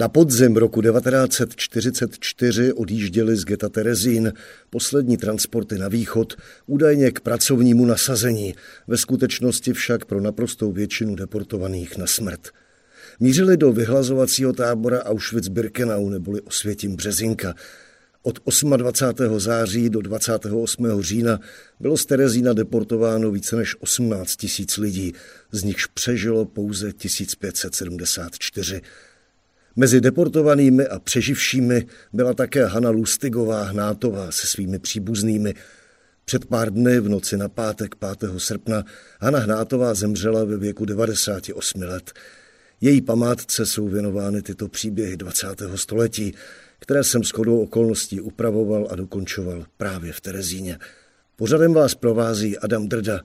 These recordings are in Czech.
Na podzim roku 1944 odjížděli z geta Terezín poslední transporty na východ, údajně k pracovnímu nasazení, ve skutečnosti však pro naprostou většinu deportovaných na smrt. Mířili do vyhlazovacího tábora Auschwitz-Birkenau neboli Osvětím Březinka. Od 28. září do 28. října bylo z Terezína deportováno více než 18 tisíc lidí, z nichž přežilo pouze 1574. Mezi deportovanými a přeživšími byla také Hanna Lustigová Hnátová se svými příbuznými. Před pár dny v noci na pátek 5. srpna Hanna Hnátová zemřela ve věku 98 let. Její památce jsou věnovány tyto příběhy 20. století, které jsem shodou okolností upravoval a dokončoval právě v Terezíně. Pořadem vás provází Adam Drda.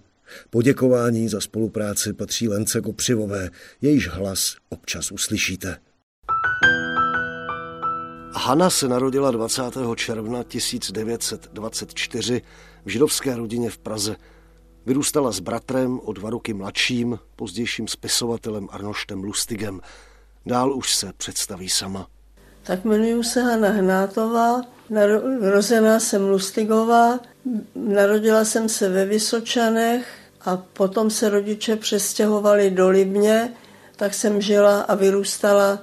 Poděkování za spolupráci patří Lence Kopřivové, jejíž hlas občas uslyšíte. Hanna se narodila 20. června 1924 v židovské rodině v Praze. Vyrůstala s bratrem o dva roky mladším, pozdějším spisovatelem Arnoštem Lustigem. Dál už se představí sama. Tak jmenuji se Hanna Hnátová, narozená jsem Lustigová, narodila jsem se ve Vysočanech a potom se rodiče přestěhovali do Libně, tak jsem žila a vyrůstala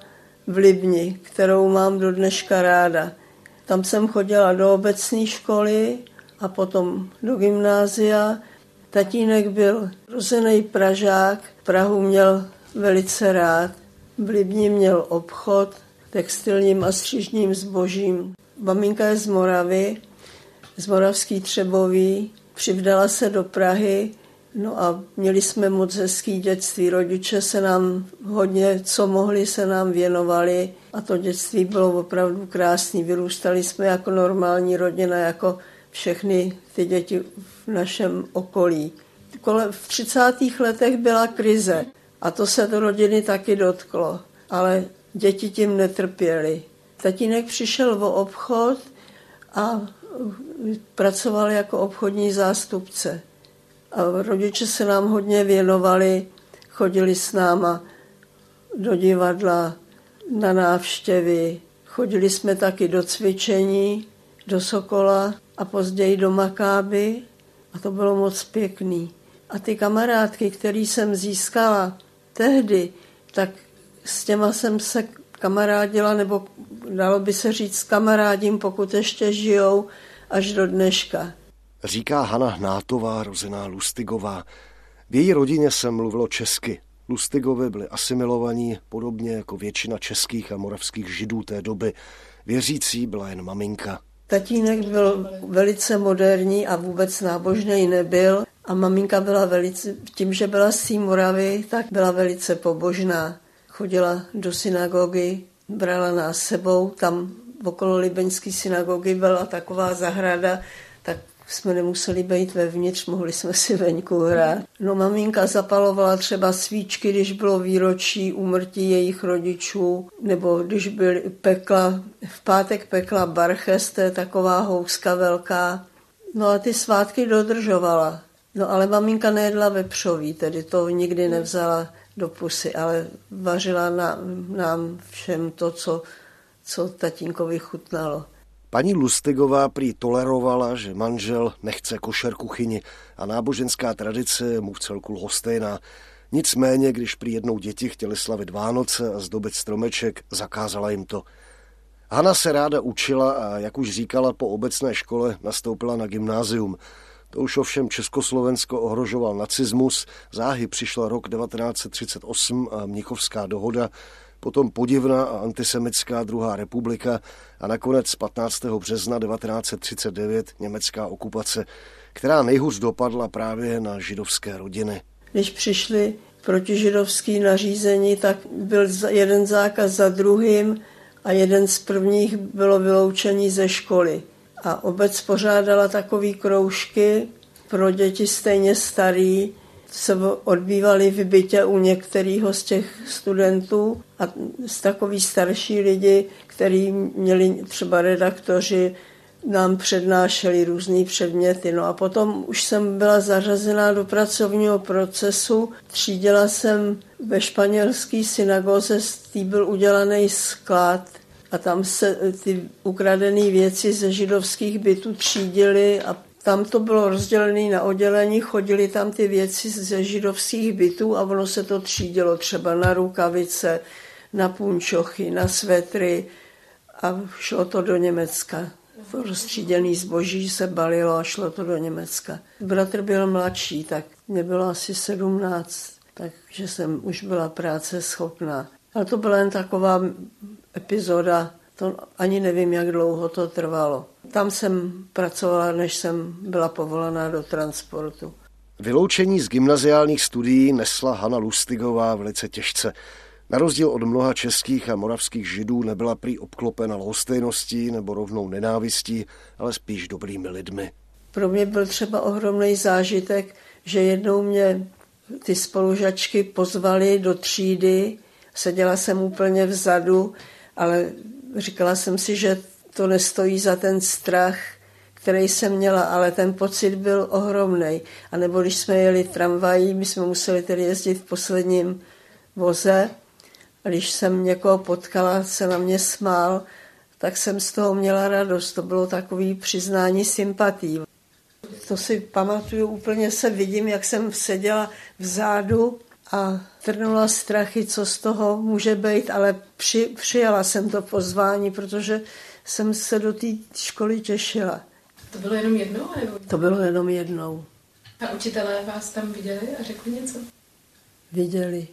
v Libni, kterou mám do dneška ráda. Tam jsem chodila do obecné školy a potom do gymnázia. Tatínek byl rozený Pražák, Prahu měl velice rád. V Libni měl obchod textilním a střižním zbožím. Maminka je z Moravy, z Moravský Třebový, přivdala se do Prahy No a měli jsme moc hezký dětství. Rodiče se nám hodně, co mohli, se nám věnovali a to dětství bylo opravdu krásné. Vyrůstali jsme jako normální rodina, jako všechny ty děti v našem okolí. V 30. letech byla krize a to se do rodiny taky dotklo, ale děti tím netrpěly. Tatínek přišel o obchod a pracoval jako obchodní zástupce. A rodiče se nám hodně věnovali, chodili s náma do divadla, na návštěvy. Chodili jsme taky do cvičení, do Sokola a později do Makáby a to bylo moc pěkný. A ty kamarádky, které jsem získala tehdy, tak s těma jsem se kamarádila, nebo dalo by se říct kamarádím, pokud ještě žijou, až do dneška říká Hana Hnátová, rozená Lustigová. V její rodině se mluvilo česky. Lustigovi byli asimilovaní, podobně jako většina českých a moravských židů té doby. Věřící byla jen maminka. Tatínek byl velice moderní a vůbec nábožný nebyl. A maminka byla velice, tím, že byla z Moravy, tak byla velice pobožná. Chodila do synagogy, brala nás sebou, tam okolo Libeňské synagogy byla taková zahrada, tak jsme nemuseli být vevnitř, mohli jsme si venku hrát. No maminka zapalovala třeba svíčky, když bylo výročí úmrtí jejich rodičů, nebo když byl pekla, v pátek pekla barches, to je taková houska velká. No a ty svátky dodržovala. No ale maminka nejedla vepřový, tedy to nikdy nevzala do pusy, ale vařila na, nám všem to, co, co tatínkovi chutnalo. Paní Lustigová prý tolerovala, že manžel nechce košer kuchyni a náboženská tradice mu v celku lhostejná. Nicméně, když prý jednou děti chtěli slavit Vánoce a zdobit stromeček, zakázala jim to. Hana se ráda učila a, jak už říkala, po obecné škole nastoupila na gymnázium. To už ovšem Československo ohrožoval nacismus, záhy přišla rok 1938 a Mnichovská dohoda, potom podivná a antisemická druhá republika a nakonec 15. března 1939 německá okupace, která nejhůř dopadla právě na židovské rodiny. Když přišli protižidovský nařízení, tak byl jeden zákaz za druhým a jeden z prvních bylo vyloučení ze školy. A obec pořádala takové kroužky pro děti stejně starý, se odbývali v bytě u některého z těch studentů a z takový starší lidi, kteří měli třeba redaktoři, nám přednášeli různé předměty. No a potom už jsem byla zařazená do pracovního procesu. Třídila jsem ve španělské synagoze, z tý byl udělaný sklad a tam se ty ukradené věci ze židovských bytů třídily a tam to bylo rozdělené na oddělení, chodili tam ty věci ze židovských bytů a ono se to třídilo třeba na rukavice, na punčochy, na svetry a šlo to do Německa. To rozstříděný zboží se balilo a šlo to do Německa. Bratr byl mladší, tak mě bylo asi sedmnáct, takže jsem už byla práce schopná. Ale to byla jen taková epizoda, to ani nevím, jak dlouho to trvalo. Tam jsem pracovala, než jsem byla povolaná do transportu. Vyloučení z gymnaziálních studií nesla Hana Lustigová velice těžce. Na rozdíl od mnoha českých a moravských židů nebyla prý obklopena lhostejností nebo rovnou nenávistí, ale spíš dobrými lidmi. Pro mě byl třeba ohromný zážitek, že jednou mě ty spolužačky pozvali do třídy, seděla jsem úplně vzadu, ale říkala jsem si, že to nestojí za ten strach, který jsem měla, ale ten pocit byl ohromný. A nebo když jsme jeli tramvají, my jsme museli tedy jezdit v posledním voze, a když jsem někoho potkala, se na mě smál, tak jsem z toho měla radost. To bylo takové přiznání sympatí. To si pamatuju, úplně se vidím, jak jsem seděla vzadu a trnula strachy, co z toho může být, ale při, přijala jsem to pozvání, protože jsem se do té školy těšila. To bylo jenom jednou? Nebo... To bylo jenom jednou. A učitelé vás tam viděli a řekli něco? Viděli.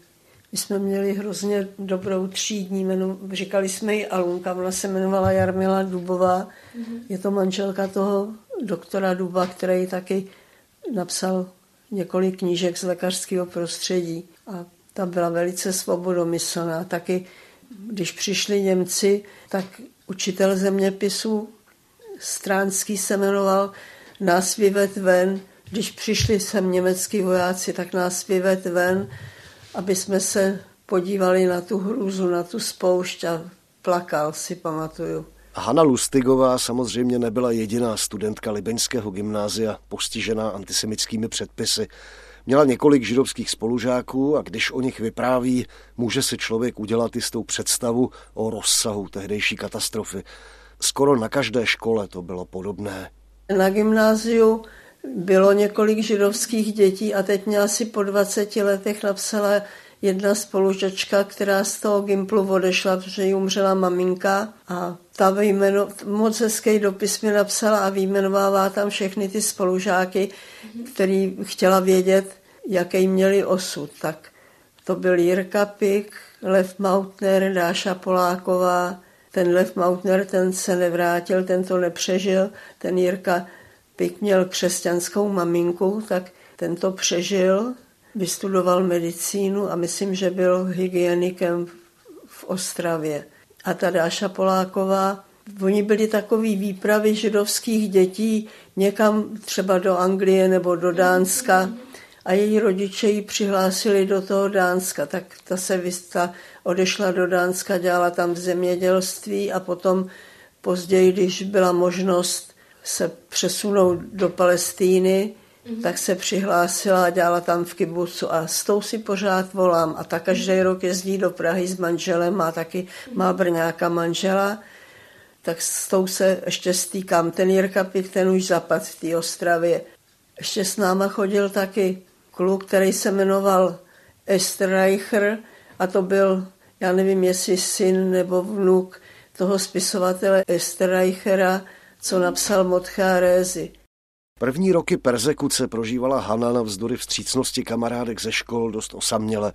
My jsme měli hrozně dobrou třídní, jmenu, říkali jsme ji Alunka, ona se jmenovala Jarmila Dubová. Mm-hmm. Je to manželka toho doktora Duba, který taky napsal několik knížek z lékařského prostředí. A ta byla velice svobodomyslná. Taky, když přišli Němci, tak učitel zeměpisu Stránský se jmenoval Nás vyvet ven. Když přišli sem německý vojáci, tak nás vyvet ven aby jsme se podívali na tu hrůzu, na tu spoušť a plakal, si pamatuju. Hanna Lustigová samozřejmě nebyla jediná studentka Libeňského gymnázia postižená antisemickými předpisy. Měla několik židovských spolužáků a když o nich vypráví, může si člověk udělat jistou představu o rozsahu tehdejší katastrofy. Skoro na každé škole to bylo podobné. Na gymnáziu bylo několik židovských dětí a teď mě asi po 20 letech napsala jedna spolužačka, která z toho Gimplu odešla, protože jí umřela maminka a ta vyjmeno, moc hezký dopis mi napsala a vyjmenovává tam všechny ty spolužáky, který chtěla vědět, jaký měli osud. Tak to byl Jirka Pik, Lev Mautner, Dáša Poláková. Ten Lev Mautner, ten se nevrátil, ten to nepřežil. Ten Jirka Pik měl křesťanskou maminku, tak ten to přežil, vystudoval medicínu a myslím, že byl hygienikem v Ostravě. A ta Dáša Poláková, oni byli takový výpravy židovských dětí někam třeba do Anglie nebo do Dánska a její rodiče ji přihlásili do toho Dánska, tak ta se vysta odešla do Dánska, dělala tam v zemědělství a potom později, když byla možnost se přesunout do Palestíny, mm-hmm. tak se přihlásila a dělala tam v kibucu a s tou si pořád volám. A ta každý mm-hmm. rok jezdí do Prahy s manželem, má taky, má brňáka manžela, tak s tou se ještě stýkám. Ten Jirka Pik, ten už zapad v té Ostravě. Ještě s náma chodil taky kluk, který se jmenoval Estreicher a to byl, já nevím, jestli syn nebo vnuk toho spisovatele Estreichera, co napsal Motchárézy. První roky persekuce prožívala Hanna na vzdory vstřícnosti kamarádek ze škol dost osaměle.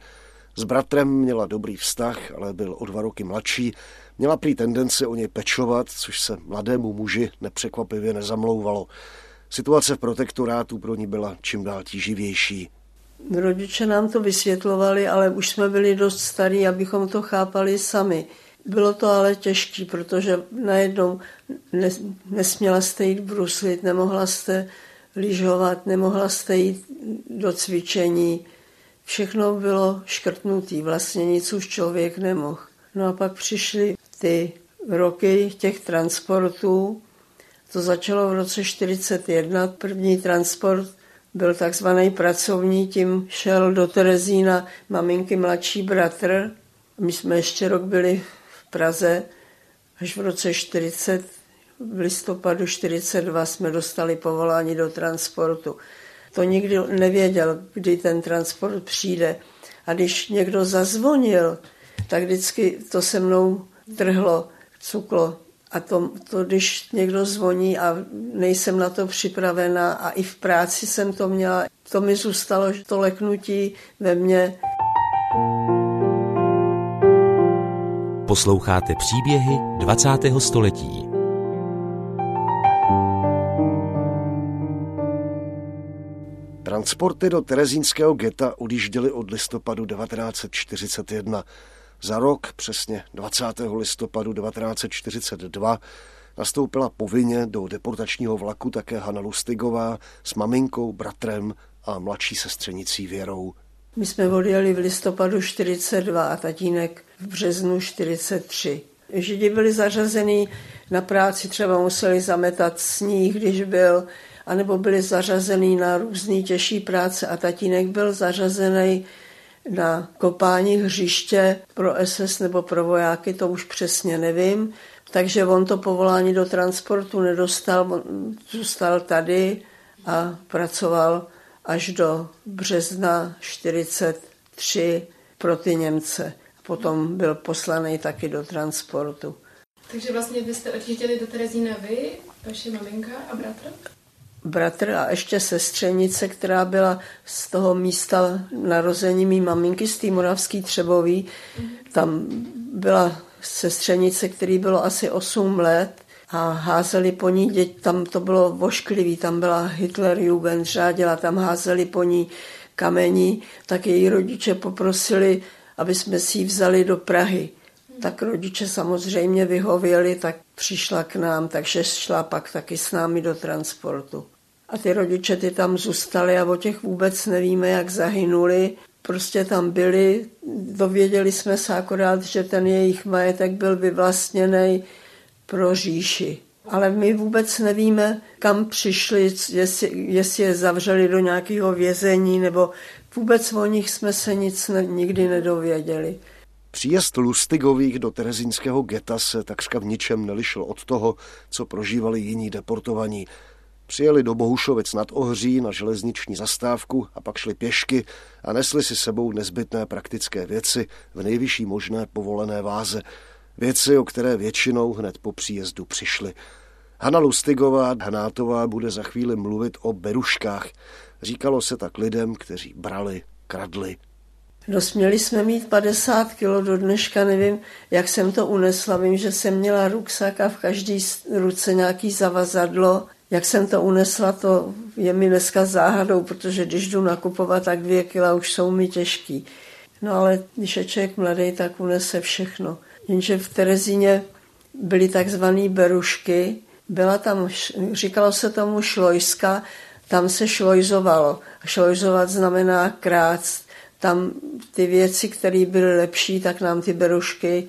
S bratrem měla dobrý vztah, ale byl o dva roky mladší. Měla prý tendence o něj pečovat, což se mladému muži nepřekvapivě nezamlouvalo. Situace v protektorátu pro ní byla čím dál tíživější. Rodiče nám to vysvětlovali, ale už jsme byli dost starí, abychom to chápali sami. Bylo to ale těžké, protože najednou nesměla jste jít bruslit, nemohla jste lyžovat, nemohla jste jít do cvičení. Všechno bylo škrtnutý, vlastně nic už člověk nemohl. No a pak přišly ty roky těch transportů. To začalo v roce 41. První transport byl takzvaný pracovní, tím šel do Terezína maminky mladší bratr. My jsme ještě rok byli Praze, až v roce 40, v listopadu 42 jsme dostali povolání do transportu. To nikdy nevěděl, kdy ten transport přijde. A když někdo zazvonil, tak vždycky to se mnou trhlo, cuklo. A to, to, když někdo zvoní a nejsem na to připravená a i v práci jsem to měla, to mi zůstalo to leknutí ve mně. Posloucháte příběhy 20. století. Transporty do terezínského geta odjížděly od listopadu 1941. Za rok, přesně 20. listopadu 1942, nastoupila povinně do deportačního vlaku také Hanna Lustigová s maminkou, bratrem a mladší sestřenicí Věrou. My jsme odjeli v listopadu 42 a tatínek v březnu 43. Židi byli zařazení na práci, třeba museli zametat sníh, když byl, anebo byli zařazený na různý těžší práce a tatínek byl zařazený na kopání hřiště pro SS nebo pro vojáky, to už přesně nevím. Takže on to povolání do transportu nedostal, zůstal tady a pracoval až do března 43 pro ty Němce. Potom byl poslaný taky do transportu. Takže vlastně vy jste odjížděli do Terezína vy, vaše maminka a bratr? bratr a ještě sestřenice, která byla z toho místa narození mý maminky z té Moravský Třebový. Tam byla sestřenice, který bylo asi 8 let a házeli po ní děti, tam to bylo vošklivý, tam byla Hitlerjugend, řádila, tam házeli po ní kamení, tak její rodiče poprosili, aby jsme si ji vzali do Prahy. Tak rodiče samozřejmě vyhověli, tak přišla k nám, takže šla pak taky s námi do transportu. A ty rodiče ty tam zůstali a o těch vůbec nevíme, jak zahynuli. Prostě tam byli, dověděli jsme se akorát, že ten jejich majetek byl vyvlastněný pro říši. Ale my vůbec nevíme, kam přišli, jestli, jestli je zavřeli do nějakého vězení, nebo vůbec o nich jsme se nic ne, nikdy nedověděli. Příjezd Lustigových do terezínského geta se takřka v ničem nelišil od toho, co prožívali jiní deportovaní. Přijeli do Bohušovic nad Ohří na železniční zastávku a pak šli pěšky a nesli si sebou nezbytné praktické věci v nejvyšší možné povolené váze. Věci, o které většinou hned po příjezdu přišli. Hanna Lustigová Hnátová bude za chvíli mluvit o beruškách. Říkalo se tak lidem, kteří brali, kradli. No směli jsme mít 50 kilo do dneška, nevím, jak jsem to unesla. Vím, že jsem měla ruksak a v každé ruce nějaký zavazadlo jak jsem to unesla, to je mi dneska záhadou, protože když jdu nakupovat, tak dvě kila už jsou mi těžký. No ale když je člověk mladý, tak unese všechno. Jenže v Terezíně byly takzvané berušky, byla tam, říkalo se tomu šlojska, tam se šlojzovalo. Šlojzovat znamená krát. Tam ty věci, které byly lepší, tak nám ty berušky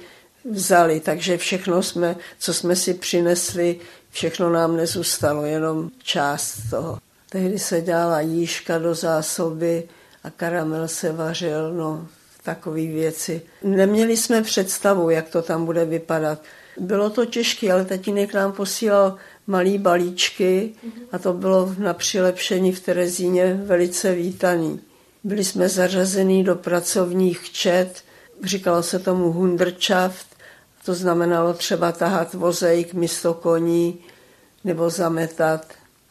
vzali. Takže všechno jsme, co jsme si přinesli, Všechno nám nezůstalo, jenom část toho. Tehdy se dělala jížka do zásoby a karamel se vařil, no takové věci. Neměli jsme představu, jak to tam bude vypadat. Bylo to těžké, ale tatínek nám posílal malý balíčky a to bylo na přilepšení v Terezíně velice vítaný. Byli jsme zařazení do pracovních čet, říkalo se tomu Hundertschaft, to znamenalo třeba tahat vozejk místo koní nebo zametat.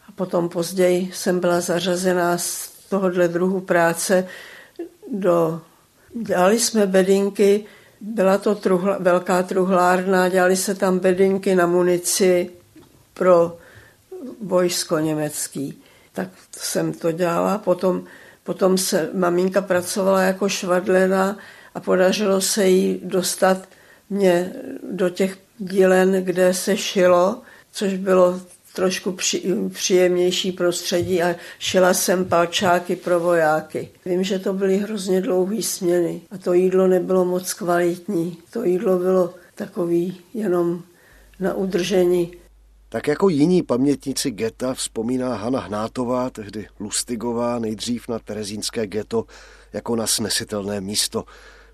A potom později jsem byla zařazená z tohohle druhu práce do... Dělali jsme bedinky, byla to truhla, velká truhlárna, dělali se tam bedinky na munici pro vojsko německý. Tak jsem to dělala. Potom, potom se maminka pracovala jako švadlena a podařilo se jí dostat mě do těch dílen, kde se šilo, což bylo trošku při, příjemnější prostředí a šila jsem palčáky pro vojáky. Vím, že to byly hrozně dlouhé směny a to jídlo nebylo moc kvalitní. To jídlo bylo takový jenom na udržení. Tak jako jiní pamětníci geta vzpomíná Hana Hnátová, tehdy Lustigová, nejdřív na terezínské geto jako na snesitelné místo.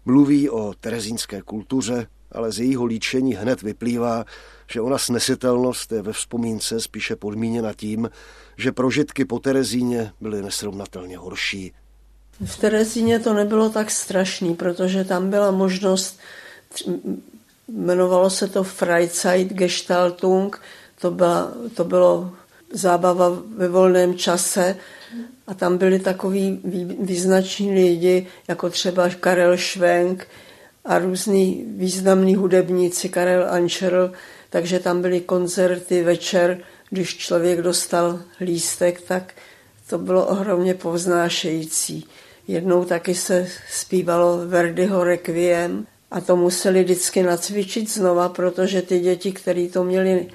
Mluví o terezínské kultuře, ale z jejího líčení hned vyplývá, že ona snesitelnost je ve vzpomínce spíše podmíněna tím, že prožitky po Terezíně byly nesrovnatelně horší. V Terezíně to nebylo tak strašný, protože tam byla možnost, jmenovalo se to Freizeitgestaltung, to, byla, to bylo zábava ve volném čase a tam byli takový význační lidi, jako třeba Karel Švenk a různý významní hudebníci, Karel Ančerl, takže tam byly koncerty večer, když člověk dostal lístek, tak to bylo ohromně povznášející. Jednou taky se zpívalo Verdiho Requiem a to museli vždycky nacvičit znova, protože ty děti, které to měli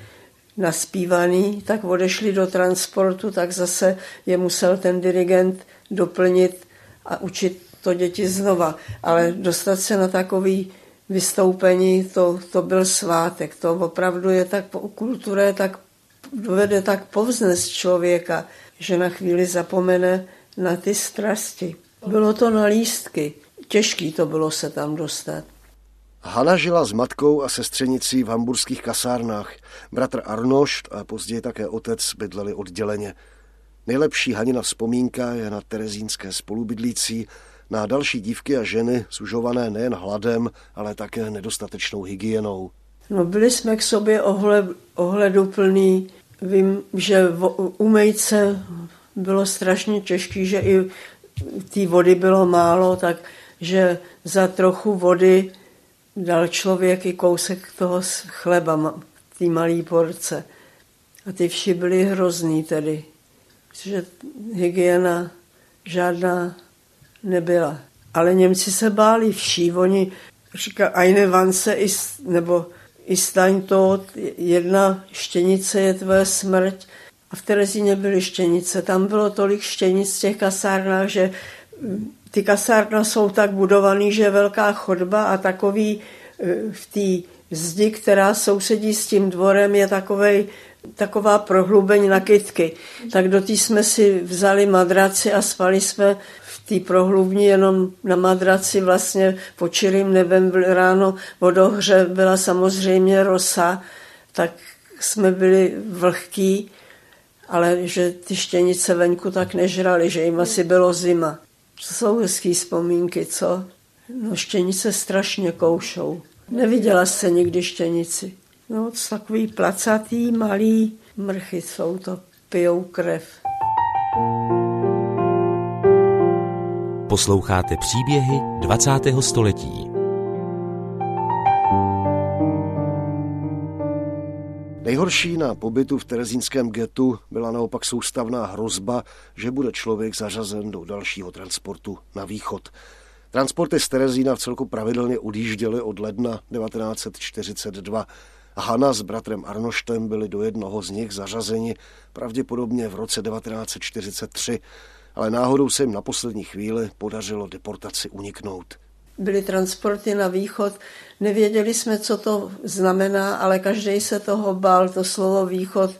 naspívaný, tak odešli do transportu, tak zase je musel ten dirigent doplnit a učit to děti znova. Ale dostat se na takový vystoupení, to, to byl svátek. To opravdu je tak, kultura je tak, dovede tak povznes člověka, že na chvíli zapomene na ty strasti. Bylo to na lístky. Těžký to bylo se tam dostat. Hana žila s matkou a sestřenicí v hamburských kasárnách. Bratr Arnošt a později také otec bydleli odděleně. Nejlepší Hanina vzpomínka je na terezínské spolubydlící, na další dívky a ženy sužované nejen hladem, ale také nedostatečnou hygienou. No, byli jsme k sobě ohled, ohleduplný. Vím, že umejt se bylo strašně těžké, že i té vody bylo málo, tak že za trochu vody dal člověk i kousek toho chleba, té malé porce. A ty vši byly hrozný tedy, protože hygiena žádná nebyla. Ale Němci se báli vší. Oni říkali, eine vance, nebo i staň to, jedna štěnice je tvoje smrť. A v Terezíně byly štěnice. Tam bylo tolik štěnic v těch kasárnách, že mm, ty kasárna jsou tak budovaný, že je velká chodba a takový e, v té zdi, která sousedí s tím dvorem, je takovej, taková prohlubeň na kytky. Tak do té jsme si vzali madraci a spali jsme té prohlubní jenom na madraci vlastně po čirým nebem ráno vodohře byla samozřejmě rosa, tak jsme byli vlhký, ale že ty štěnice venku tak nežrali, že jim asi bylo zima. To jsou hezký vzpomínky, co? No štěnice strašně koušou. Neviděla jste nikdy štěnici. No, to takový placatý, malý mrchy jsou to, pijou krev. Posloucháte příběhy 20. století. Nejhorší na pobytu v terezínském getu byla naopak soustavná hrozba, že bude člověk zařazen do dalšího transportu na východ. Transporty z Terezína v celku pravidelně odjížděly od ledna 1942 a Hanna s bratrem Arnoštem byli do jednoho z nich zařazeni pravděpodobně v roce 1943 ale náhodou se jim na poslední chvíli podařilo deportaci uniknout. Byly transporty na východ, nevěděli jsme, co to znamená, ale každý se toho bál. To slovo východ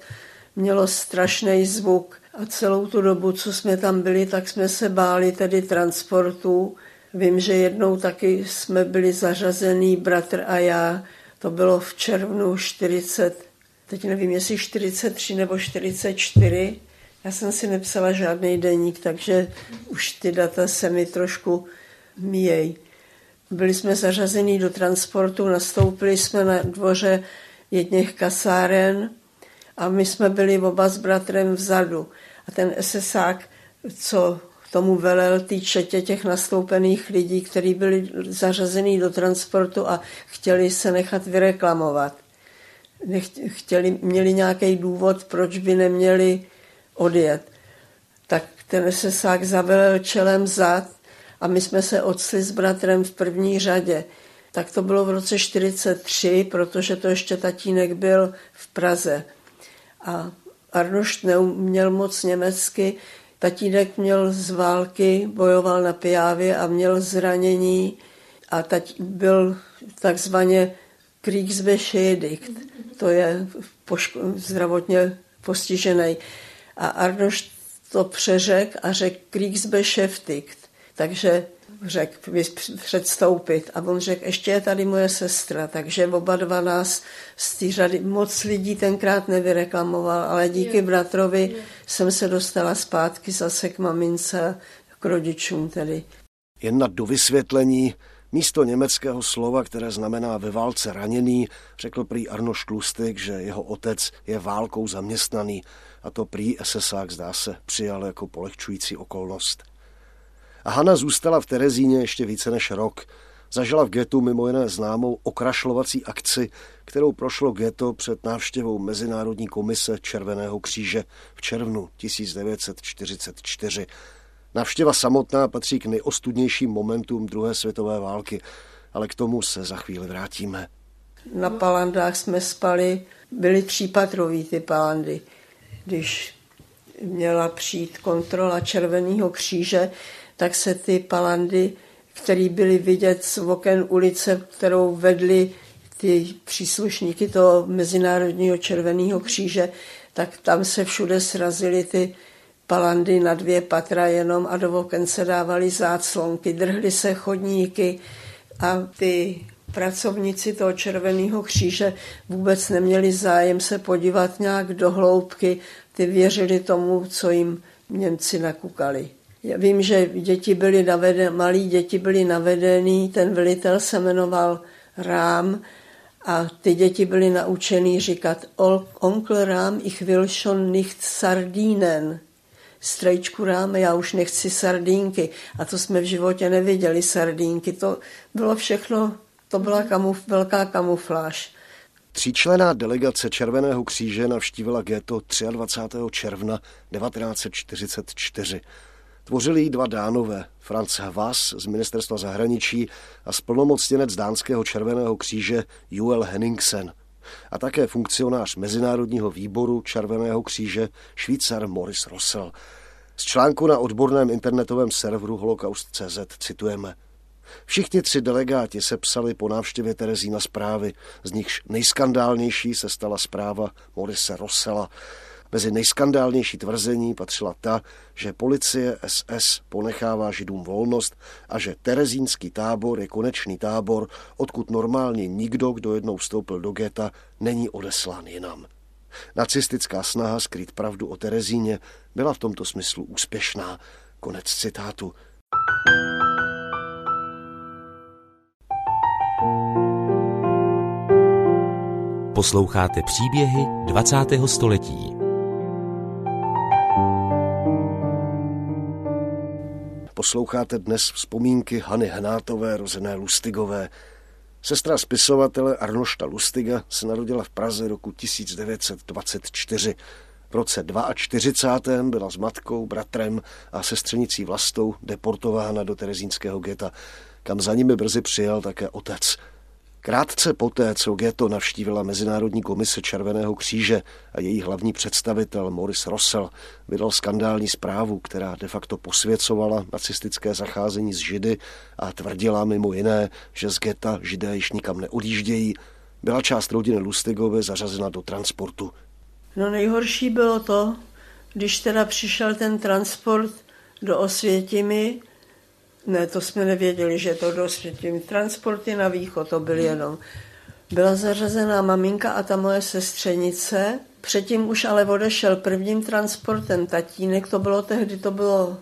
mělo strašný zvuk a celou tu dobu, co jsme tam byli, tak jsme se báli tedy transportů. Vím, že jednou taky jsme byli zařazený, bratr a já, to bylo v červnu 40, teď nevím, jestli 43 nebo 44, já jsem si nepsala žádný deník, takže už ty data se mi trošku míjejí. Byli jsme zařazení do transportu, nastoupili jsme na dvoře jedných kasáren a my jsme byli oba s bratrem vzadu. A ten SSák, co tomu velel té četě těch nastoupených lidí, kteří byli zařazení do transportu a chtěli se nechat vyreklamovat. Chtěli, měli nějaký důvod, proč by neměli odjet. Tak ten sák zavelel čelem zad a my jsme se odstli s bratrem v první řadě. tak to bylo v roce 43, protože to ještě tatínek byl v Praze. A Arnošt neuměl moc německy, tatínek měl z války, bojoval na Pijávě a měl zranění a tati byl takzvaně Kriegsbeschädigt, to je zdravotně postižený. A Arnošt to přeřek a řekl Kriegsbeschäftigt, takže řekl předstoupit. A on řekl, ještě je tady moje sestra, takže oba dva nás z té řady moc lidí tenkrát nevyreklamoval, ale díky je. bratrovi je. jsem se dostala zpátky zase k mamince, k rodičům tedy. Jen na dovysvětlení, místo německého slova, které znamená ve válce raněný, řekl prý Arno Šlustek, že jeho otec je válkou zaměstnaný a to prý SSák zdá se přijal jako polehčující okolnost. A Hanna zůstala v Terezíně ještě více než rok. Zažila v getu mimo jiné známou okrašlovací akci, kterou prošlo geto před návštěvou Mezinárodní komise Červeného kříže v červnu 1944. Návštěva samotná patří k nejostudnějším momentům druhé světové války, ale k tomu se za chvíli vrátíme. Na palandách jsme spali, byly třípatrový ty palandy. Když měla přijít kontrola Červeného kříže, tak se ty palandy, které byly vidět z oken ulice, kterou vedli ty příslušníky toho Mezinárodního červeného kříže, tak tam se všude srazily ty palandy na dvě patra jenom a do oken se dávaly záclonky, drhly se chodníky a ty pracovníci toho Červeného kříže vůbec neměli zájem se podívat nějak do hloubky, ty věřili tomu, co jim Němci nakukali. Já vím, že děti byly naveden, malí děti byly navedeny, ten velitel se jmenoval Rám a ty děti byly naučený říkat Onkel Rám, ich will schon nicht sardinen. Strejčku Rám, já už nechci sardínky. A to jsme v životě neviděli, sardínky. To bylo všechno, to byla kamuf, velká kamufláž. Tříčlená delegace Červeného kříže navštívila ghetto 23. června 1944. Tvořili ji dva dánové, Franz Hvas z ministerstva zahraničí a splnomocněnec dánského červeného kříže Joel Henningsen a také funkcionář Mezinárodního výboru Červeného kříže Švýcar Morris Rossel. Z článku na odborném internetovém serveru Holocaust.cz citujeme Všichni tři delegáti se psali po návštěvě Terezína zprávy, z nichž nejskandálnější se stala zpráva Morise Rossela, Mezi nejskandálnější tvrzení patřila ta, že policie SS ponechává židům volnost a že terezínský tábor je konečný tábor, odkud normálně nikdo, kdo jednou vstoupil do geta, není odeslán jinam. Nacistická snaha skrýt pravdu o Terezíně byla v tomto smyslu úspěšná. Konec citátu. Posloucháte příběhy 20. století. Posloucháte dnes vzpomínky Hany Hnátové, rozené Lustigové. Sestra spisovatele Arnošta Lustiga se narodila v Praze roku 1924. V roce 42. byla s matkou, bratrem a sestřenicí Vlastou deportována do terezínského geta, kam za nimi brzy přijel také otec – Krátce poté, co Geto navštívila Mezinárodní komise Červeného kříže a její hlavní představitel Morris Rossell vydal skandální zprávu, která de facto posvěcovala nacistické zacházení s Židy a tvrdila mimo jiné, že z geta Židé již nikam neodjíždějí, byla část rodiny Lustigové zařazena do transportu. No nejhorší bylo to, když teda přišel ten transport do Osvětimi, ne, to jsme nevěděli, že to dosvětím. Transporty na východ, to byl jenom. Byla zařazená maminka a ta moje sestřenice. Předtím už ale odešel prvním transportem tatínek, to bylo tehdy, to bylo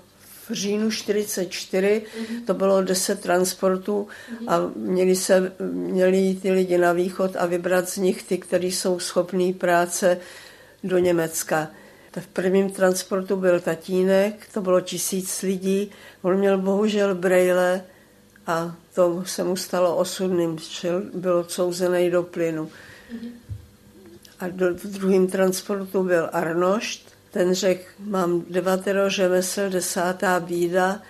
v říjnu 44, mm-hmm. to bylo 10 transportů mm-hmm. a měli, se, měli ty lidi na východ a vybrat z nich ty, kteří jsou schopní práce do Německa. V prvním transportu byl tatínek, to bylo tisíc lidí. On měl bohužel brejle a to se mu stalo osudným, byl odsouzený do plynu. A do, v druhém transportu byl Arnošt, ten řekl, mám devatero řemesel, desátá bída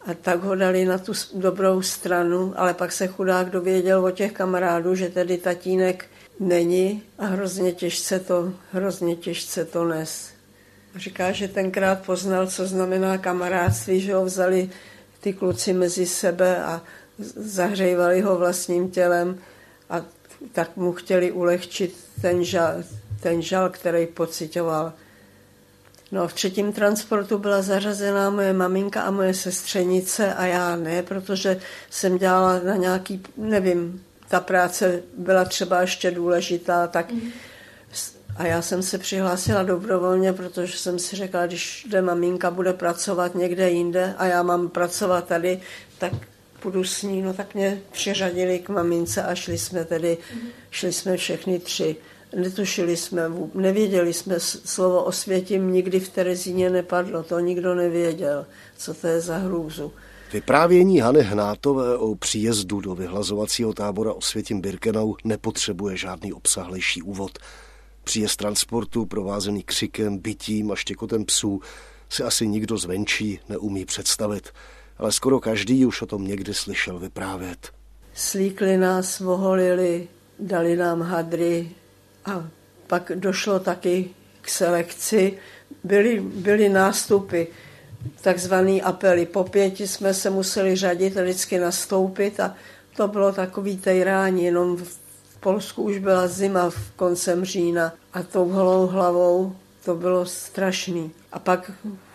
a tak ho dali na tu dobrou stranu, ale pak se chudák dověděl o těch kamarádů, že tedy tatínek není a hrozně těžce to, hrozně těžce to nes. Říká, že tenkrát poznal, co znamená kamarádství, že ho vzali ty kluci mezi sebe a zahřejvali ho vlastním tělem a tak mu chtěli ulehčit ten žal, ten žal který pocitoval. No, v třetím transportu byla zařazená moje maminka a moje sestřenice a já ne, protože jsem dělala na nějaký, nevím, ta práce byla třeba ještě důležitá, tak mm. A já jsem se přihlásila dobrovolně, protože jsem si řekla, když jde maminka bude pracovat někde jinde a já mám pracovat tady, tak půjdu s ní, no tak mě přiřadili k mamince a šli jsme tedy, šli jsme všechny tři. Netušili jsme, nevěděli jsme, slovo o světě nikdy v Terezíně nepadlo, to nikdo nevěděl, co to je za hrůzu. Vyprávění Hany Hnátové o příjezdu do vyhlazovacího tábora Osvětím Birkenau nepotřebuje žádný obsahlejší úvod. Příjezd transportu provázený křikem, bytím a štěkotem psů si asi nikdo zvenčí neumí představit, ale skoro každý už o tom někdy slyšel vyprávět. Slíkli nás, voholili, dali nám hadry a pak došlo taky k selekci. Byly, byly nástupy takzvaný apely. Po pěti jsme se museli řadit vždycky nastoupit a to bylo takový tejrání, jenom Polsku už byla zima v koncem října a tou holou hlavou to bylo strašný. A pak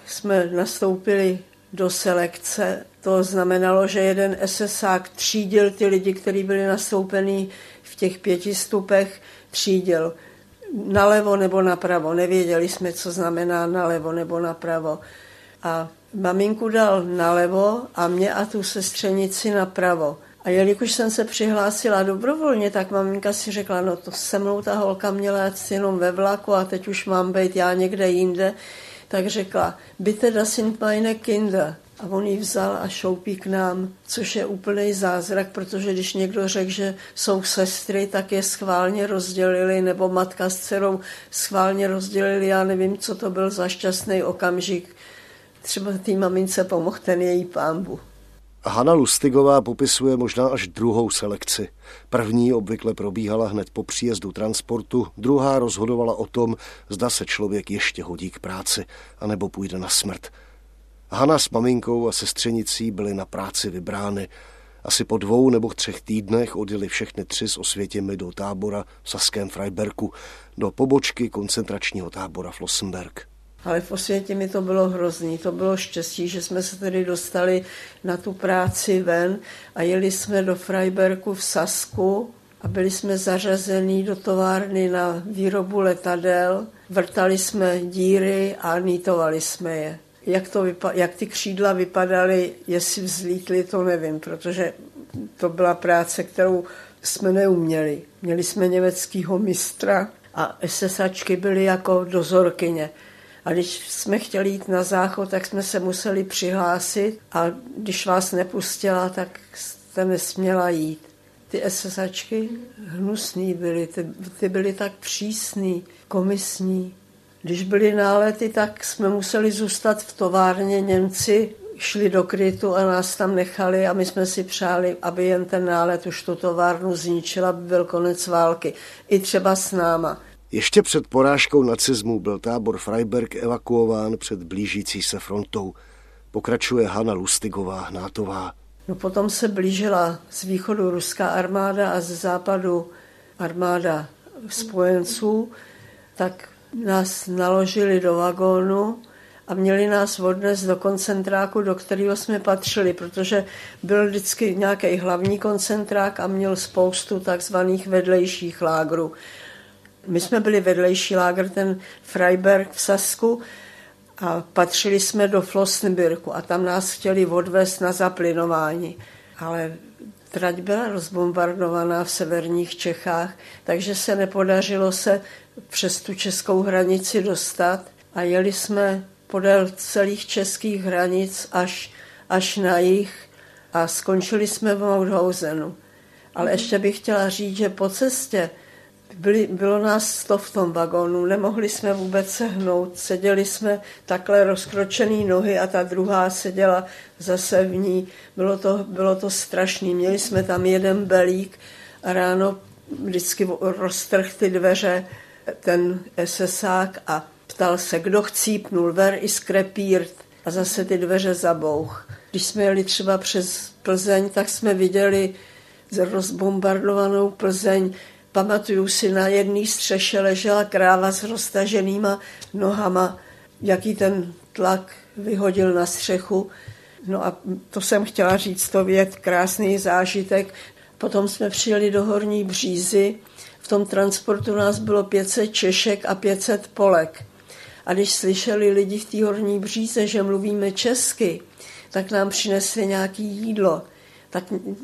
jsme nastoupili do selekce. To znamenalo, že jeden SSák třídil ty lidi, kteří byli nastoupení v těch pěti stupech, třídil nalevo nebo napravo. Nevěděli jsme, co znamená nalevo nebo napravo a maminku dal nalevo a mě a tu sestřenici napravo. A jelikož jsem se přihlásila dobrovolně, tak maminka si řekla, no to se mnou ta holka měla jet jenom ve vlaku a teď už mám být já někde jinde. Tak řekla, bitte das sind meine Kinder. A on ji vzal a šoupí k nám, což je úplný zázrak, protože když někdo řekl, že jsou sestry, tak je schválně rozdělili, nebo matka s dcerou schválně rozdělili, já nevím, co to byl za šťastný okamžik třeba té mamince pomohl ten její pámbu. Hanna Lustigová popisuje možná až druhou selekci. První obvykle probíhala hned po příjezdu transportu, druhá rozhodovala o tom, zda se člověk ještě hodí k práci, anebo půjde na smrt. Hanna s maminkou a sestřenicí byly na práci vybrány. Asi po dvou nebo třech týdnech odjeli všechny tři s osvětěmi do tábora v Saském Freiberku, do pobočky koncentračního tábora Flossenberg ale v Osvětě mi to bylo hrozný. To bylo štěstí, že jsme se tedy dostali na tu práci ven a jeli jsme do Freiberku v Sasku a byli jsme zařazení do továrny na výrobu letadel. Vrtali jsme díry a nítovali jsme je. Jak, to vypa- jak ty křídla vypadaly, jestli vzlítly, to nevím, protože to byla práce, kterou jsme neuměli. Měli jsme německého mistra a SSAčky byly jako dozorkyně. A když jsme chtěli jít na záchod, tak jsme se museli přihlásit a když vás nepustila, tak jste nesměla jít. Ty SSAčky hnusný byly, ty, ty byly tak přísný, komisní. Když byly nálety, tak jsme museli zůstat v továrně. Němci šli do krytu a nás tam nechali a my jsme si přáli, aby jen ten nálet už tu továrnu zničil, aby byl konec války. I třeba s náma. Ještě před porážkou nacismu byl tábor Freiberg evakuován před blížící se frontou. Pokračuje Hanna Lustigová Hnátová. No potom se blížila z východu ruská armáda a ze západu armáda spojenců, tak nás naložili do vagónu a měli nás odnes do koncentráku, do kterého jsme patřili, protože byl vždycky nějaký hlavní koncentrák a měl spoustu takzvaných vedlejších lágrů. My jsme byli vedlejší lágr, ten Freiberg v Sasku, a patřili jsme do Flossenbirku a tam nás chtěli odvést na zaplinování. Ale trať byla rozbombardovaná v severních Čechách, takže se nepodařilo se přes tu českou hranici dostat a jeli jsme podél celých českých hranic až, až na jich a skončili jsme v Mauthausenu. Ale ještě bych chtěla říct, že po cestě Byli, bylo nás sto v tom vagónu, nemohli jsme vůbec sehnout, seděli jsme takhle rozkročený nohy a ta druhá seděla zase v ní. Bylo to, bylo to strašný, měli jsme tam jeden belík a ráno vždycky roztrh ty dveře ten SSák a ptal se, kdo chcípnul, ver i skrepírt a zase ty dveře zabouch. Když jsme jeli třeba přes Plzeň, tak jsme viděli rozbombardovanou Plzeň. Pamatuju si, na jedné střeše ležela kráva s roztaženýma nohama, jaký ten tlak vyhodil na střechu. No a to jsem chtěla říct, to věd, krásný zážitek. Potom jsme přijeli do Horní Břízy. V tom transportu nás bylo 500 Češek a 500 Polek. A když slyšeli lidi v té Horní Bříze, že mluvíme česky, tak nám přinesli nějaké jídlo tak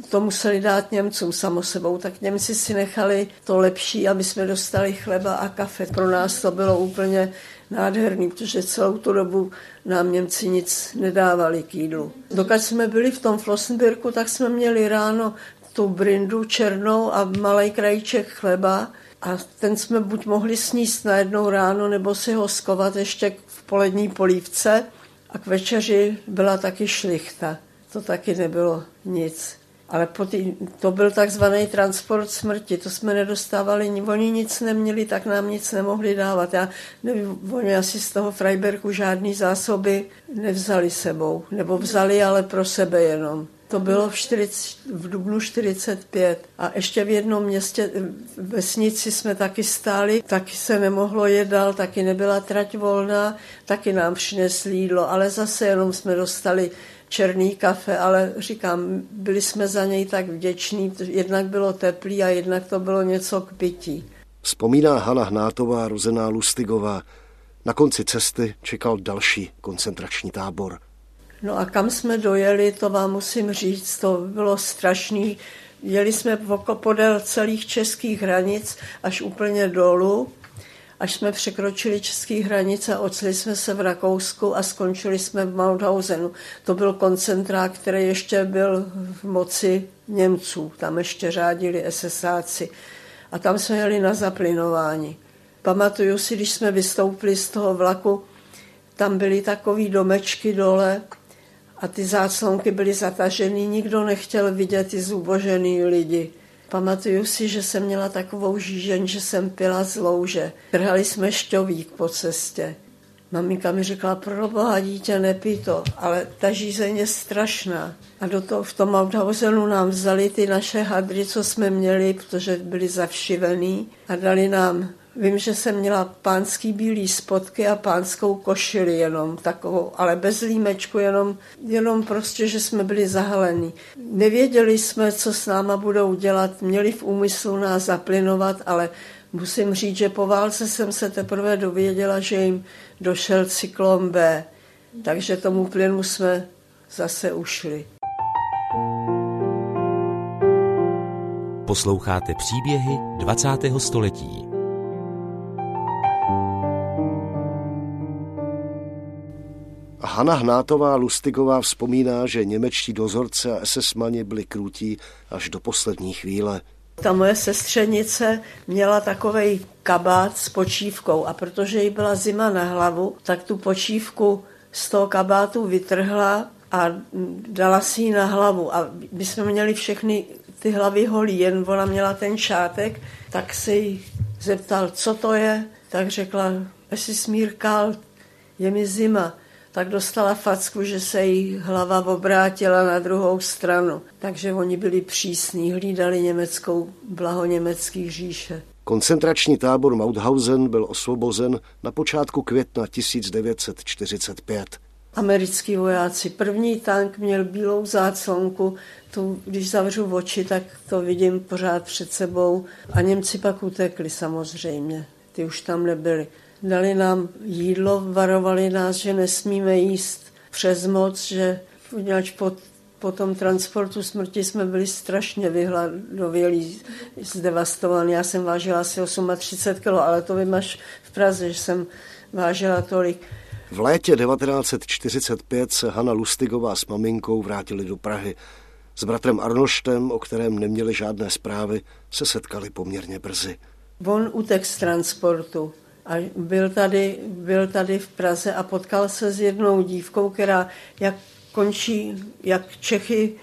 to museli dát Němcům samo sebou, tak Němci si nechali to lepší, aby jsme dostali chleba a kafe. Pro nás to bylo úplně nádherný, protože celou tu dobu nám Němci nic nedávali k jídlu. Dokud jsme byli v tom Flossenbirku, tak jsme měli ráno tu brindu černou a malý krajíček chleba a ten jsme buď mohli sníst najednou ráno, nebo si ho skovat ještě v polední polívce a k večeři byla taky šlichta to taky nebylo nic. Ale tý, to byl takzvaný transport smrti, to jsme nedostávali, oni nic neměli, tak nám nic nemohli dávat. Já nevím, oni asi z toho Freibergu žádný zásoby nevzali sebou, nebo vzali, ale pro sebe jenom. To bylo v, 40, v dubnu 45 a ještě v jednom městě, vesnici jsme taky stáli, taky se nemohlo jedal, taky nebyla trať volná, taky nám přinesli jídlo, ale zase jenom jsme dostali černý kafe, ale říkám, byli jsme za něj tak vděční, jednak bylo teplý a jednak to bylo něco k pití. Vzpomíná Hana Hnátová, rozená Lustigová. Na konci cesty čekal další koncentrační tábor. No a kam jsme dojeli, to vám musím říct, to bylo strašný. Jeli jsme podél celých českých hranic až úplně dolů až jsme překročili české hranice, ocli jsme se v Rakousku a skončili jsme v Mauthausenu. To byl koncentrát, který ještě byl v moci Němců. Tam ještě řádili SSáci. A tam jsme jeli na zaplinování. Pamatuju si, když jsme vystoupili z toho vlaku, tam byly takové domečky dole a ty záclonky byly zatažený. Nikdo nechtěl vidět ty zubožený lidi. Pamatuju si, že jsem měla takovou žížeň, že jsem pila z louže. Trhali jsme šťovík po cestě. Maminka mi řekla, pro boha dítě, nepí to, ale ta žízeň je strašná. A do toho, v tom Mauthausenu nám vzali ty naše hadry, co jsme měli, protože byly zavšivený a dali nám Vím, že jsem měla pánský bílý spotky a pánskou košili jenom takovou, ale bez límečku, jenom, jenom prostě, že jsme byli zahalení. Nevěděli jsme, co s náma budou dělat, měli v úmyslu nás zaplinovat, ale musím říct, že po válce jsem se teprve dověděla, že jim došel cyklon B, takže tomu plynu jsme zase ušli. Posloucháte příběhy 20. století. Hanna Hnátová Lustigová vzpomíná, že němečtí dozorce a SS-mani byli krutí až do poslední chvíle. Ta moje sestřenice měla takový kabát s počívkou a protože jí byla zima na hlavu, tak tu počívku z toho kabátu vytrhla a dala si ji na hlavu. A my jsme měli všechny ty hlavy holí, jen ona měla ten šátek, tak se jí zeptal, co to je, tak řekla, jestli smírkal, je mi zima tak dostala facku, že se jí hlava obrátila na druhou stranu. Takže oni byli přísní, hlídali německou, blaho německých říše. Koncentrační tábor Mauthausen byl osvobozen na počátku května 1945. Americký vojáci. První tank měl bílou záclonku, tu, když zavřu oči, tak to vidím pořád před sebou. A Němci pak utekli samozřejmě, ty už tam nebyli. Dali nám jídlo, varovali nás, že nesmíme jíst přes moc, že poněvadž po, po tom transportu smrti jsme byli strašně vyhladovělí, zdevastovaní. Já jsem vážila asi 38 kg, ale to vím až v Praze, že jsem vážila tolik. V létě 1945 se Hanna Lustigová s maminkou vrátili do Prahy. S bratrem Arnoštem, o kterém neměli žádné zprávy, se setkali poměrně brzy. On utek z transportu a byl tady, byl tady v Praze a potkal se s jednou dívkou, která jak končí, jak Čechy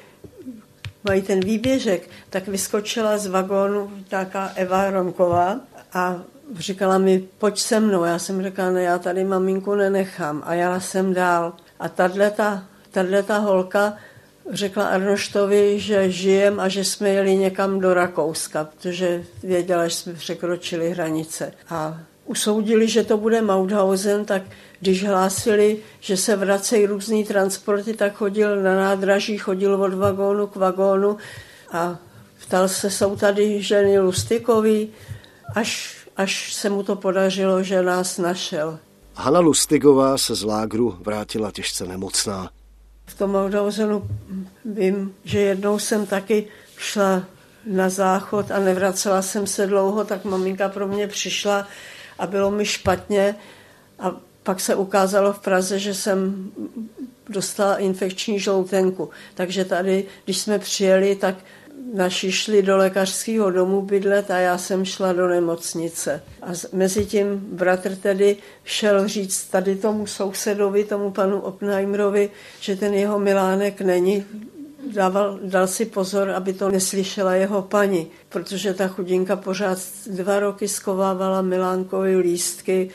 mají ten výběžek, tak vyskočila z vagónu taká Eva Ronková a říkala mi, pojď se mnou. Já jsem řekla, ne, já tady maminku nenechám a já jsem dál. A tahle ta holka řekla Arnoštovi, že žijem a že jsme jeli někam do Rakouska, protože věděla, že jsme překročili hranice. A usoudili, že to bude Mauthausen, tak když hlásili, že se vracejí různý transporty, tak chodil na nádraží, chodil od vagónu k vagónu a ptal se, jsou tady ženy Lustikový, až, až se mu to podařilo, že nás našel. Hanna Lustigová se z lágru vrátila těžce nemocná. V tom Mauthausenu vím, že jednou jsem taky šla na záchod a nevracela jsem se dlouho, tak maminka pro mě přišla a bylo mi špatně a pak se ukázalo v Praze, že jsem dostala infekční žloutenku. Takže tady, když jsme přijeli, tak naši šli do lékařského domu bydlet a já jsem šla do nemocnice. A mezi tím bratr tedy šel říct tady tomu sousedovi, tomu panu Oppenheimerovi, že ten jeho Milánek není dával, dal si pozor, aby to neslyšela jeho paní, protože ta chudinka pořád dva roky skovávala Milánkovi lístky,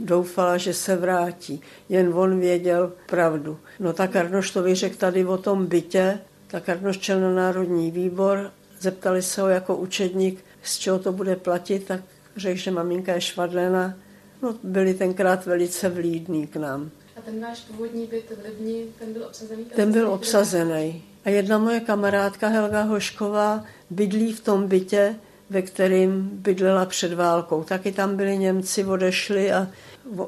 doufala, že se vrátí. Jen on věděl pravdu. No tak Arnoš to vyřekl tady o tom bytě, tak Arnoš čel na Národní výbor, zeptali se ho jako učedník, z čeho to bude platit, tak řekl, že maminka je švadlena. No, byli tenkrát velice vlídní k nám. A ten váš původní byt v Libni, ten byl obsazený? Ten byl obsazený. A jedna moje kamarádka Helga Hošková bydlí v tom bytě, ve kterým bydlela před válkou. Taky tam byli Němci, odešli a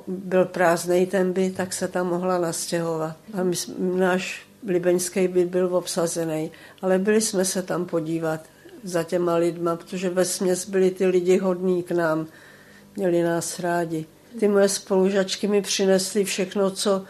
byl prázdný ten byt, tak se tam mohla nastěhovat. A my, náš libeňský byt byl obsazený, ale byli jsme se tam podívat za těma lidma, protože ve směs byli ty lidi hodní k nám, měli nás rádi. Ty moje spolužačky mi přinesly všechno, co,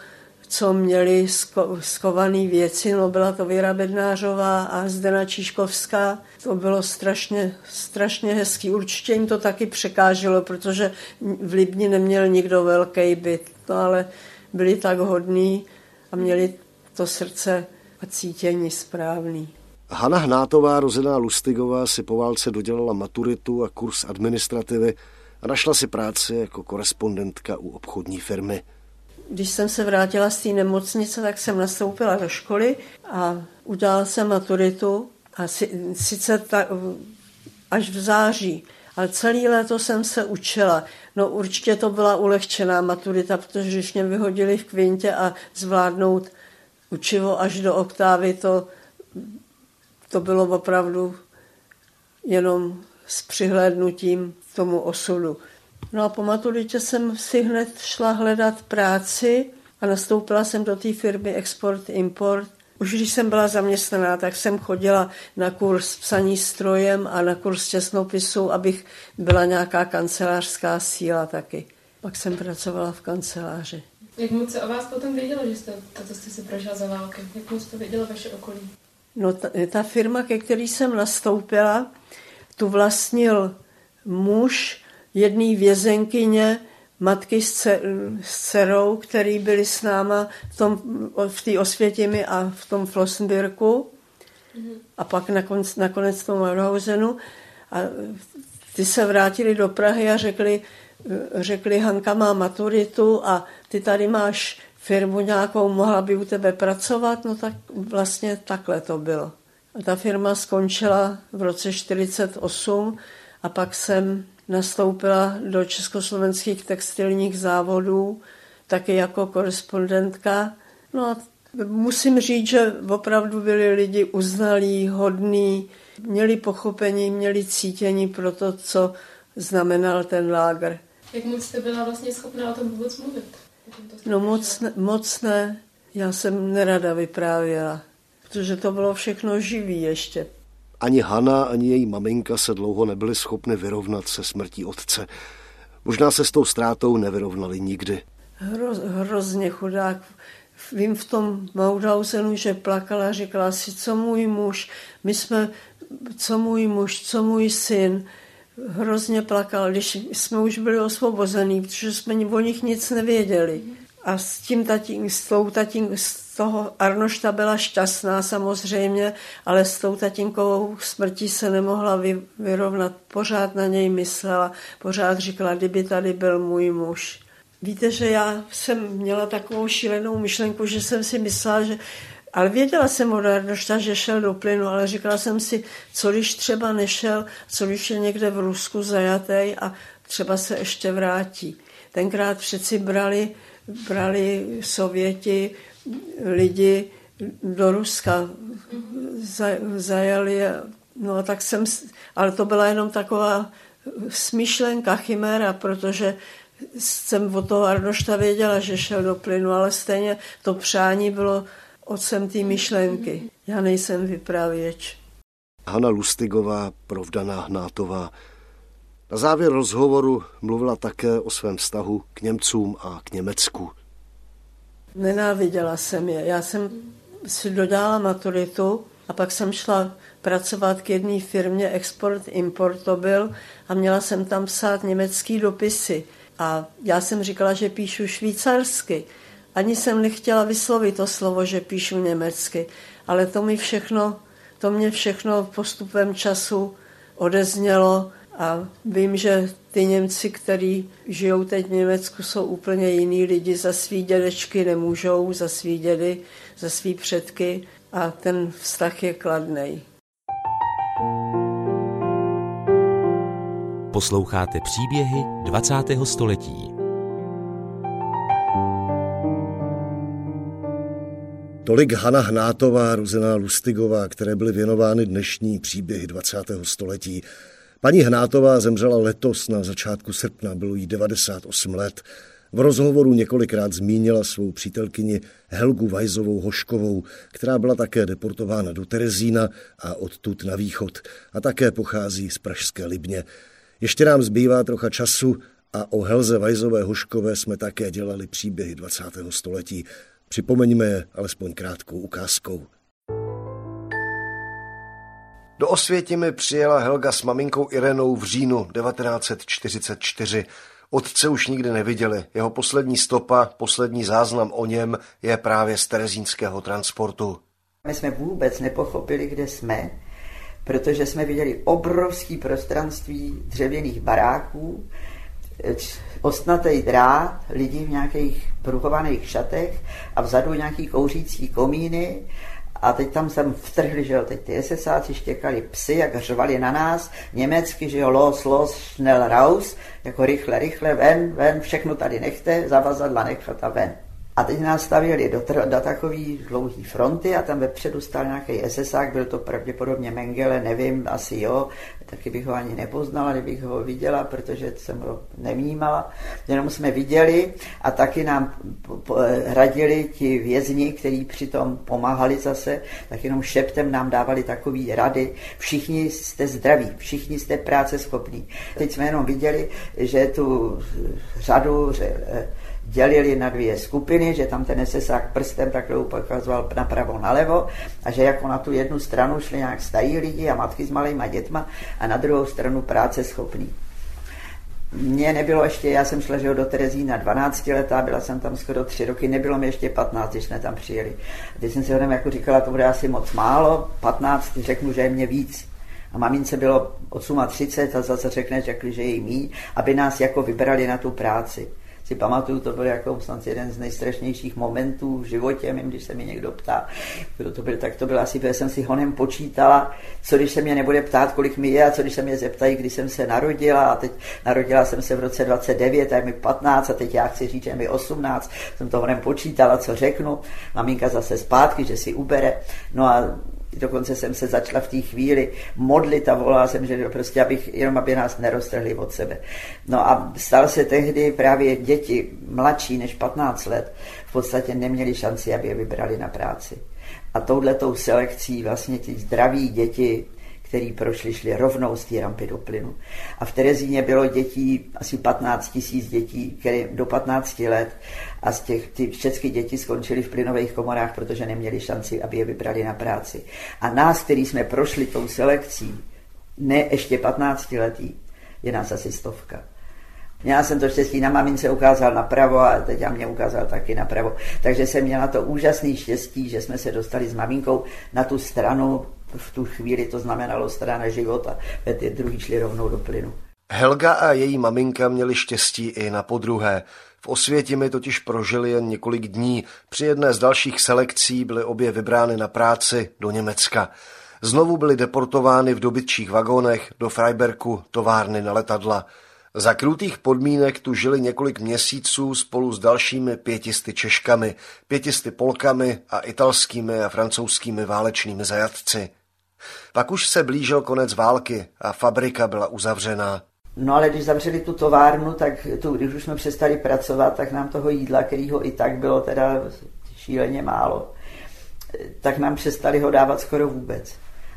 co měli sko, skované věci. No, byla to Věra Bednářová a Zdena Číškovská. To bylo strašně, strašně hezký. Určitě jim to taky překáželo, protože v Libni neměl nikdo velký byt. No, ale byli tak hodní a měli to srdce a cítění správný. Hana Hnátová, rozená Lustigová, si po válce dodělala maturitu a kurz administrativy a našla si práci jako korespondentka u obchodní firmy. Když jsem se vrátila z té nemocnice, tak jsem nastoupila do školy a udělala jsem maturitu a si, sice ta, až v září, ale celý léto jsem se učila. No určitě to byla ulehčená maturita, protože když mě vyhodili v kvintě a zvládnout učivo až do oktávy, to, to bylo opravdu jenom s přihlédnutím tomu osudu. No a po maturitě jsem si hned šla hledat práci a nastoupila jsem do té firmy Export Import. Už když jsem byla zaměstnaná, tak jsem chodila na kurz psaní strojem a na kurz těsnopisu, abych byla nějaká kancelářská síla taky. Pak jsem pracovala v kanceláři. Jak moc se o vás potom vědělo, že jste, to, co jste si prošla za války? Jak moc to vědělo vaše okolí? No ta, ta firma, ke který jsem nastoupila, tu vlastnil muž jedné vězenkyně, matky s, dcerou, který byli s náma v, tom, v té Osvětimi a v tom Flossenbirku mm-hmm. a pak nakonec, nakonec v tom Mauthhausenu. A ty se vrátili do Prahy a řekli, řekli, Hanka má maturitu a ty tady máš firmu nějakou, mohla by u tebe pracovat, no tak vlastně takhle to bylo. A ta firma skončila v roce 48 a pak jsem nastoupila do československých textilních závodů, taky jako korespondentka. No a musím říct, že opravdu byli lidi uznalí, hodní, měli pochopení, měli cítění pro to, co znamenal ten lágr. Jak moc jste byla vlastně schopná o tom vůbec mluvit? No moc ne, moc ne. Já jsem nerada vyprávěla, protože to bylo všechno živý ještě. Ani Hana, ani její maminka se dlouho nebyly schopny vyrovnat se smrtí otce. Možná se s tou ztrátou nevyrovnali nikdy. Hro, hrozně chudák. Vím v tom Maudhausenu, že plakala, říkala si, co můj muž, my jsme, co můj muž, co můj syn. hrozně plakal, když jsme už byli osvobození, protože jsme o nich nic nevěděli. A s tím tatín, s tou tatín, s toho Arnošta byla šťastná samozřejmě, ale s tou tatínkovou smrtí se nemohla vy, vyrovnat. Pořád na něj myslela, pořád říkala, kdyby tady byl můj muž. Víte, že já jsem měla takovou šílenou myšlenku, že jsem si myslela, že ale věděla jsem od Arnošta, že šel do plynu, ale říkala jsem si, co když třeba nešel, co když je někde v Rusku zajatý a třeba se ještě vrátí. Tenkrát přeci brali, brali Sověti lidi do Ruska, zajali, no tak jsem, ale to byla jenom taková smyšlenka, chiméra, protože jsem od toho Arnošta věděla, že šel do plynu, ale stejně to přání bylo otcem té myšlenky. Já nejsem vypravěč. Hanna Lustigová, provdaná Hnátová, na závěr rozhovoru mluvila také o svém vztahu k Němcům a k Německu. Nenáviděla jsem je. Já jsem si dodala maturitu a pak jsem šla pracovat k jedné firmě Export-Import to byl a měla jsem tam psát německý dopisy. A já jsem říkala, že píšu švýcarsky. Ani jsem nechtěla vyslovit to slovo, že píšu německy, ale to mi všechno, to mě všechno postupem času odeznělo a vím, že ty Němci, kteří žijou teď v Německu, jsou úplně jiný lidi. Za svý dědečky nemůžou, za svý dědy, za svý předky a ten vztah je kladný. Posloucháte příběhy 20. století. Tolik Hana Hnátová, Ruzená Lustigová, které byly věnovány dnešní příběhy 20. století. Paní Hnátová zemřela letos na začátku srpna, bylo jí 98 let. V rozhovoru několikrát zmínila svou přítelkyni Helgu Vajzovou Hoškovou, která byla také deportována do Terezína a odtud na východ a také pochází z Pražské Libně. Ještě nám zbývá trocha času a o Helze Vajzové Hoškové jsme také dělali příběhy 20. století. Připomeňme je alespoň krátkou ukázkou. Do Osvětimi přijela Helga s maminkou Irenou v říjnu 1944. Otce už nikdy neviděli. Jeho poslední stopa, poslední záznam o něm je právě z terezínského transportu. My jsme vůbec nepochopili, kde jsme, protože jsme viděli obrovský prostranství dřevěných baráků, ostnatý drát, lidi v nějakých pruhovaných šatech a vzadu nějaký kouřící komíny a teď tam jsem vtrhli, že jo, teď ty SSáci štěkali psy, jak řvali na nás, německy, že jo, los, los, schnell raus, jako rychle, rychle, ven, ven, všechno tady nechte, zavazadla nechat a ven. A teď nás stavěli do, do takové dlouhé fronty a tam vepředu stál nějaký SSák, byl to pravděpodobně Mengele, nevím, asi jo, taky bych ho ani nepoznala, kdybych ho viděla, protože jsem ho nevnímala. Jenom jsme viděli a taky nám hradili ti vězni, kteří přitom pomáhali zase, tak jenom šeptem nám dávali takové rady. Všichni jste zdraví, všichni jste práce schopní. Teď jsme jenom viděli, že tu řadu že, dělili na dvě skupiny, že tam ten SSák prstem takhle ukazoval napravo, nalevo a že jako na tu jednu stranu šli nějak starí lidi a matky s malýma dětma a na druhou stranu práce schopný. Mně nebylo ještě, já jsem šla že do Terezína 12 letá, byla jsem tam skoro 3 roky, nebylo mi ještě 15, když jsme tam přijeli. A teď jsem si hodem jako říkala, to bude asi moc málo, 15, řeknu, že je mě víc. A mamince bylo 38 a zase řekne, řekli, že je jí mý, aby nás jako vybrali na tu práci si pamatuju, to byl jako snad jeden z nejstrašnějších momentů v životě, mým, když se mi někdo ptá, kdo to byl, tak to byl asi, protože jsem si honem počítala, co když se mě nebude ptát, kolik mi je, a co když se mě zeptají, kdy jsem se narodila, a teď narodila jsem se v roce 29, a je mi 15, a teď já chci říct, že je mi 18, jsem to honem počítala, co řeknu, maminka zase zpátky, že si ubere, no a Dokonce jsem se začala v té chvíli modlit a volala jsem, že prostě abych, jenom aby nás neroztrhli od sebe. No a stal se tehdy právě děti mladší než 15 let v podstatě neměli šanci, aby je vybrali na práci. A touhletou selekcí vlastně ti zdraví děti který prošli, šli rovnou z té rampy do plynu. A v Terezíně bylo dětí, asi 15 tisíc dětí, které do 15 let a z těch, ty všechny děti skončily v plynových komorách, protože neměli šanci, aby je vybrali na práci. A nás, který jsme prošli tou selekcí, ne ještě 15 letý, je nás asi stovka. Měla jsem to štěstí, na mamince ukázal napravo a teď mě ukázal taky napravo. Takže jsem měla to úžasné štěstí, že jsme se dostali s maminkou na tu stranu, v tu chvíli to znamenalo strana života, ty druhý šli rovnou do plynu. Helga a její maminka měli štěstí i na podruhé. V Osvětimi totiž prožili jen několik dní. Při jedné z dalších selekcí byly obě vybrány na práci do Německa. Znovu byly deportovány v dobytčích vagónech do Freiberku, továrny na letadla. Za krutých podmínek tu žili několik měsíců spolu s dalšími pětisty Češkami, pětisty Polkami a italskými a francouzskými válečnými zajatci. Pak už se blížil konec války a fabrika byla uzavřená. No ale když zavřeli tu továrnu, tak tu, když už jsme přestali pracovat, tak nám toho jídla, kterýho i tak bylo teda šíleně málo, tak nám přestali ho dávat skoro vůbec.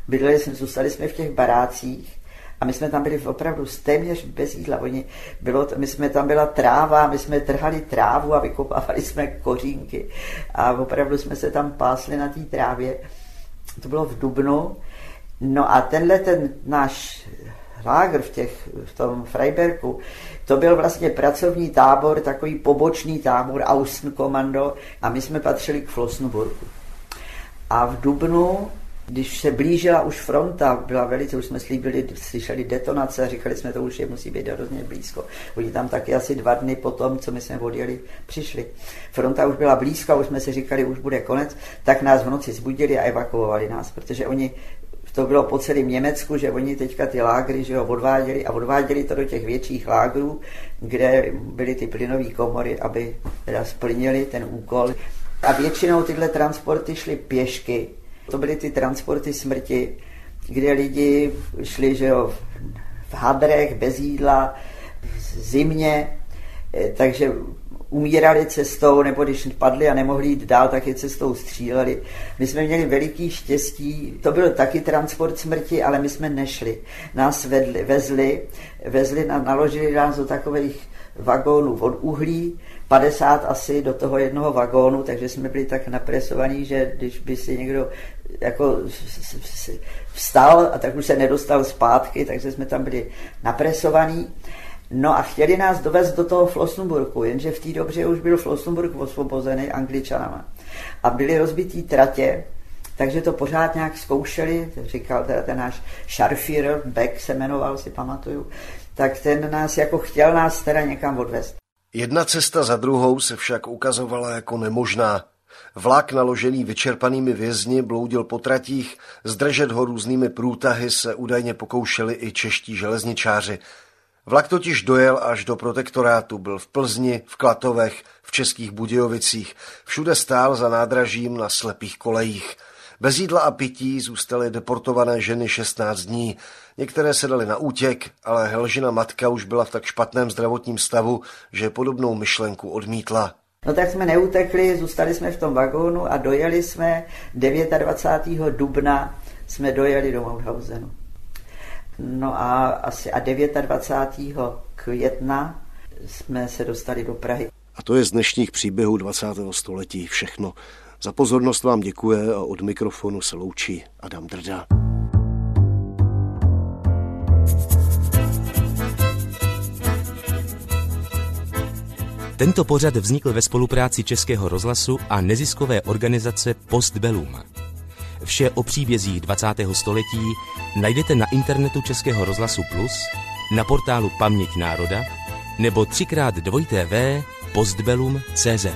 Bydleli jsme, zůstali jsme v těch barácích a my jsme tam byli opravdu téměř bez jídla. Oni bylo, my jsme tam byla tráva, my jsme trhali trávu a vykopávali jsme kořínky a opravdu jsme se tam pásli na té trávě. To bylo v Dubnu. No a tenhle ten náš lágr v, těch, v tom Freiberku, to byl vlastně pracovní tábor, takový pobočný tábor, Außenkommando a my jsme patřili k Flossenburgu. A v Dubnu když se blížila už fronta, byla velice, už jsme slíbili, slyšeli detonace říkali jsme, to už je musí být hrozně blízko. Oni tam taky asi dva dny potom, co my jsme odjeli, přišli. Fronta už byla blízko, už jsme si říkali, už bude konec, tak nás v noci zbudili a evakuovali nás, protože oni to bylo po celém Německu, že oni teďka ty lágry že ho odváděli a odváděli to do těch větších lágrů, kde byly ty plynové komory, aby teda splnili ten úkol. A většinou tyhle transporty šly pěšky, to byly ty transporty smrti, kde lidi šli že jo, v hadrech, bez jídla, zimě, eh, takže umírali cestou, nebo když padli a nemohli jít dál, tak je cestou stříleli. My jsme měli veliký štěstí, to byl taky transport smrti, ale my jsme nešli. Nás vedli, vezli, vezli, naložili nás do takových vagónů od uhlí, 50 asi do toho jednoho vagónu, takže jsme byli tak napresovaní, že když by si někdo jako vstal a tak už se nedostal zpátky, takže jsme tam byli napresovaní. No a chtěli nás dovést do toho Flossenburgu, jenže v té době už byl Flossenburg osvobozený angličanama. A byly rozbitý tratě, takže to pořád nějak zkoušeli, říkal teda ten náš Scharfier, Beck se jmenoval, si pamatuju, tak ten nás jako chtěl nás teda někam odvést. Jedna cesta za druhou se však ukazovala jako nemožná. Vlak naložený vyčerpanými vězni bloudil po tratích, zdržet ho různými průtahy se údajně pokoušeli i čeští železničáři. Vlak totiž dojel až do protektorátu, byl v Plzni, v Klatovech, v Českých Budějovicích. Všude stál za nádražím na slepých kolejích. Bez jídla a pití zůstaly deportované ženy 16 dní. Některé se daly na útěk, ale Helžina matka už byla v tak špatném zdravotním stavu, že podobnou myšlenku odmítla. No tak jsme neutekli, zůstali jsme v tom vagónu a dojeli jsme 29. dubna jsme dojeli do Mauthausenu. No a asi a 29. května jsme se dostali do Prahy. A to je z dnešních příběhů 20. století všechno. Za pozornost vám děkuje a od mikrofonu se loučí Adam Drda. Tento pořad vznikl ve spolupráci Českého rozhlasu a neziskové organizace Postbellum. Vše o příbězích 20. století najdete na internetu Českého rozhlasu Plus, na portálu Paměť národa nebo třikrát dvojité v postbellum.cz.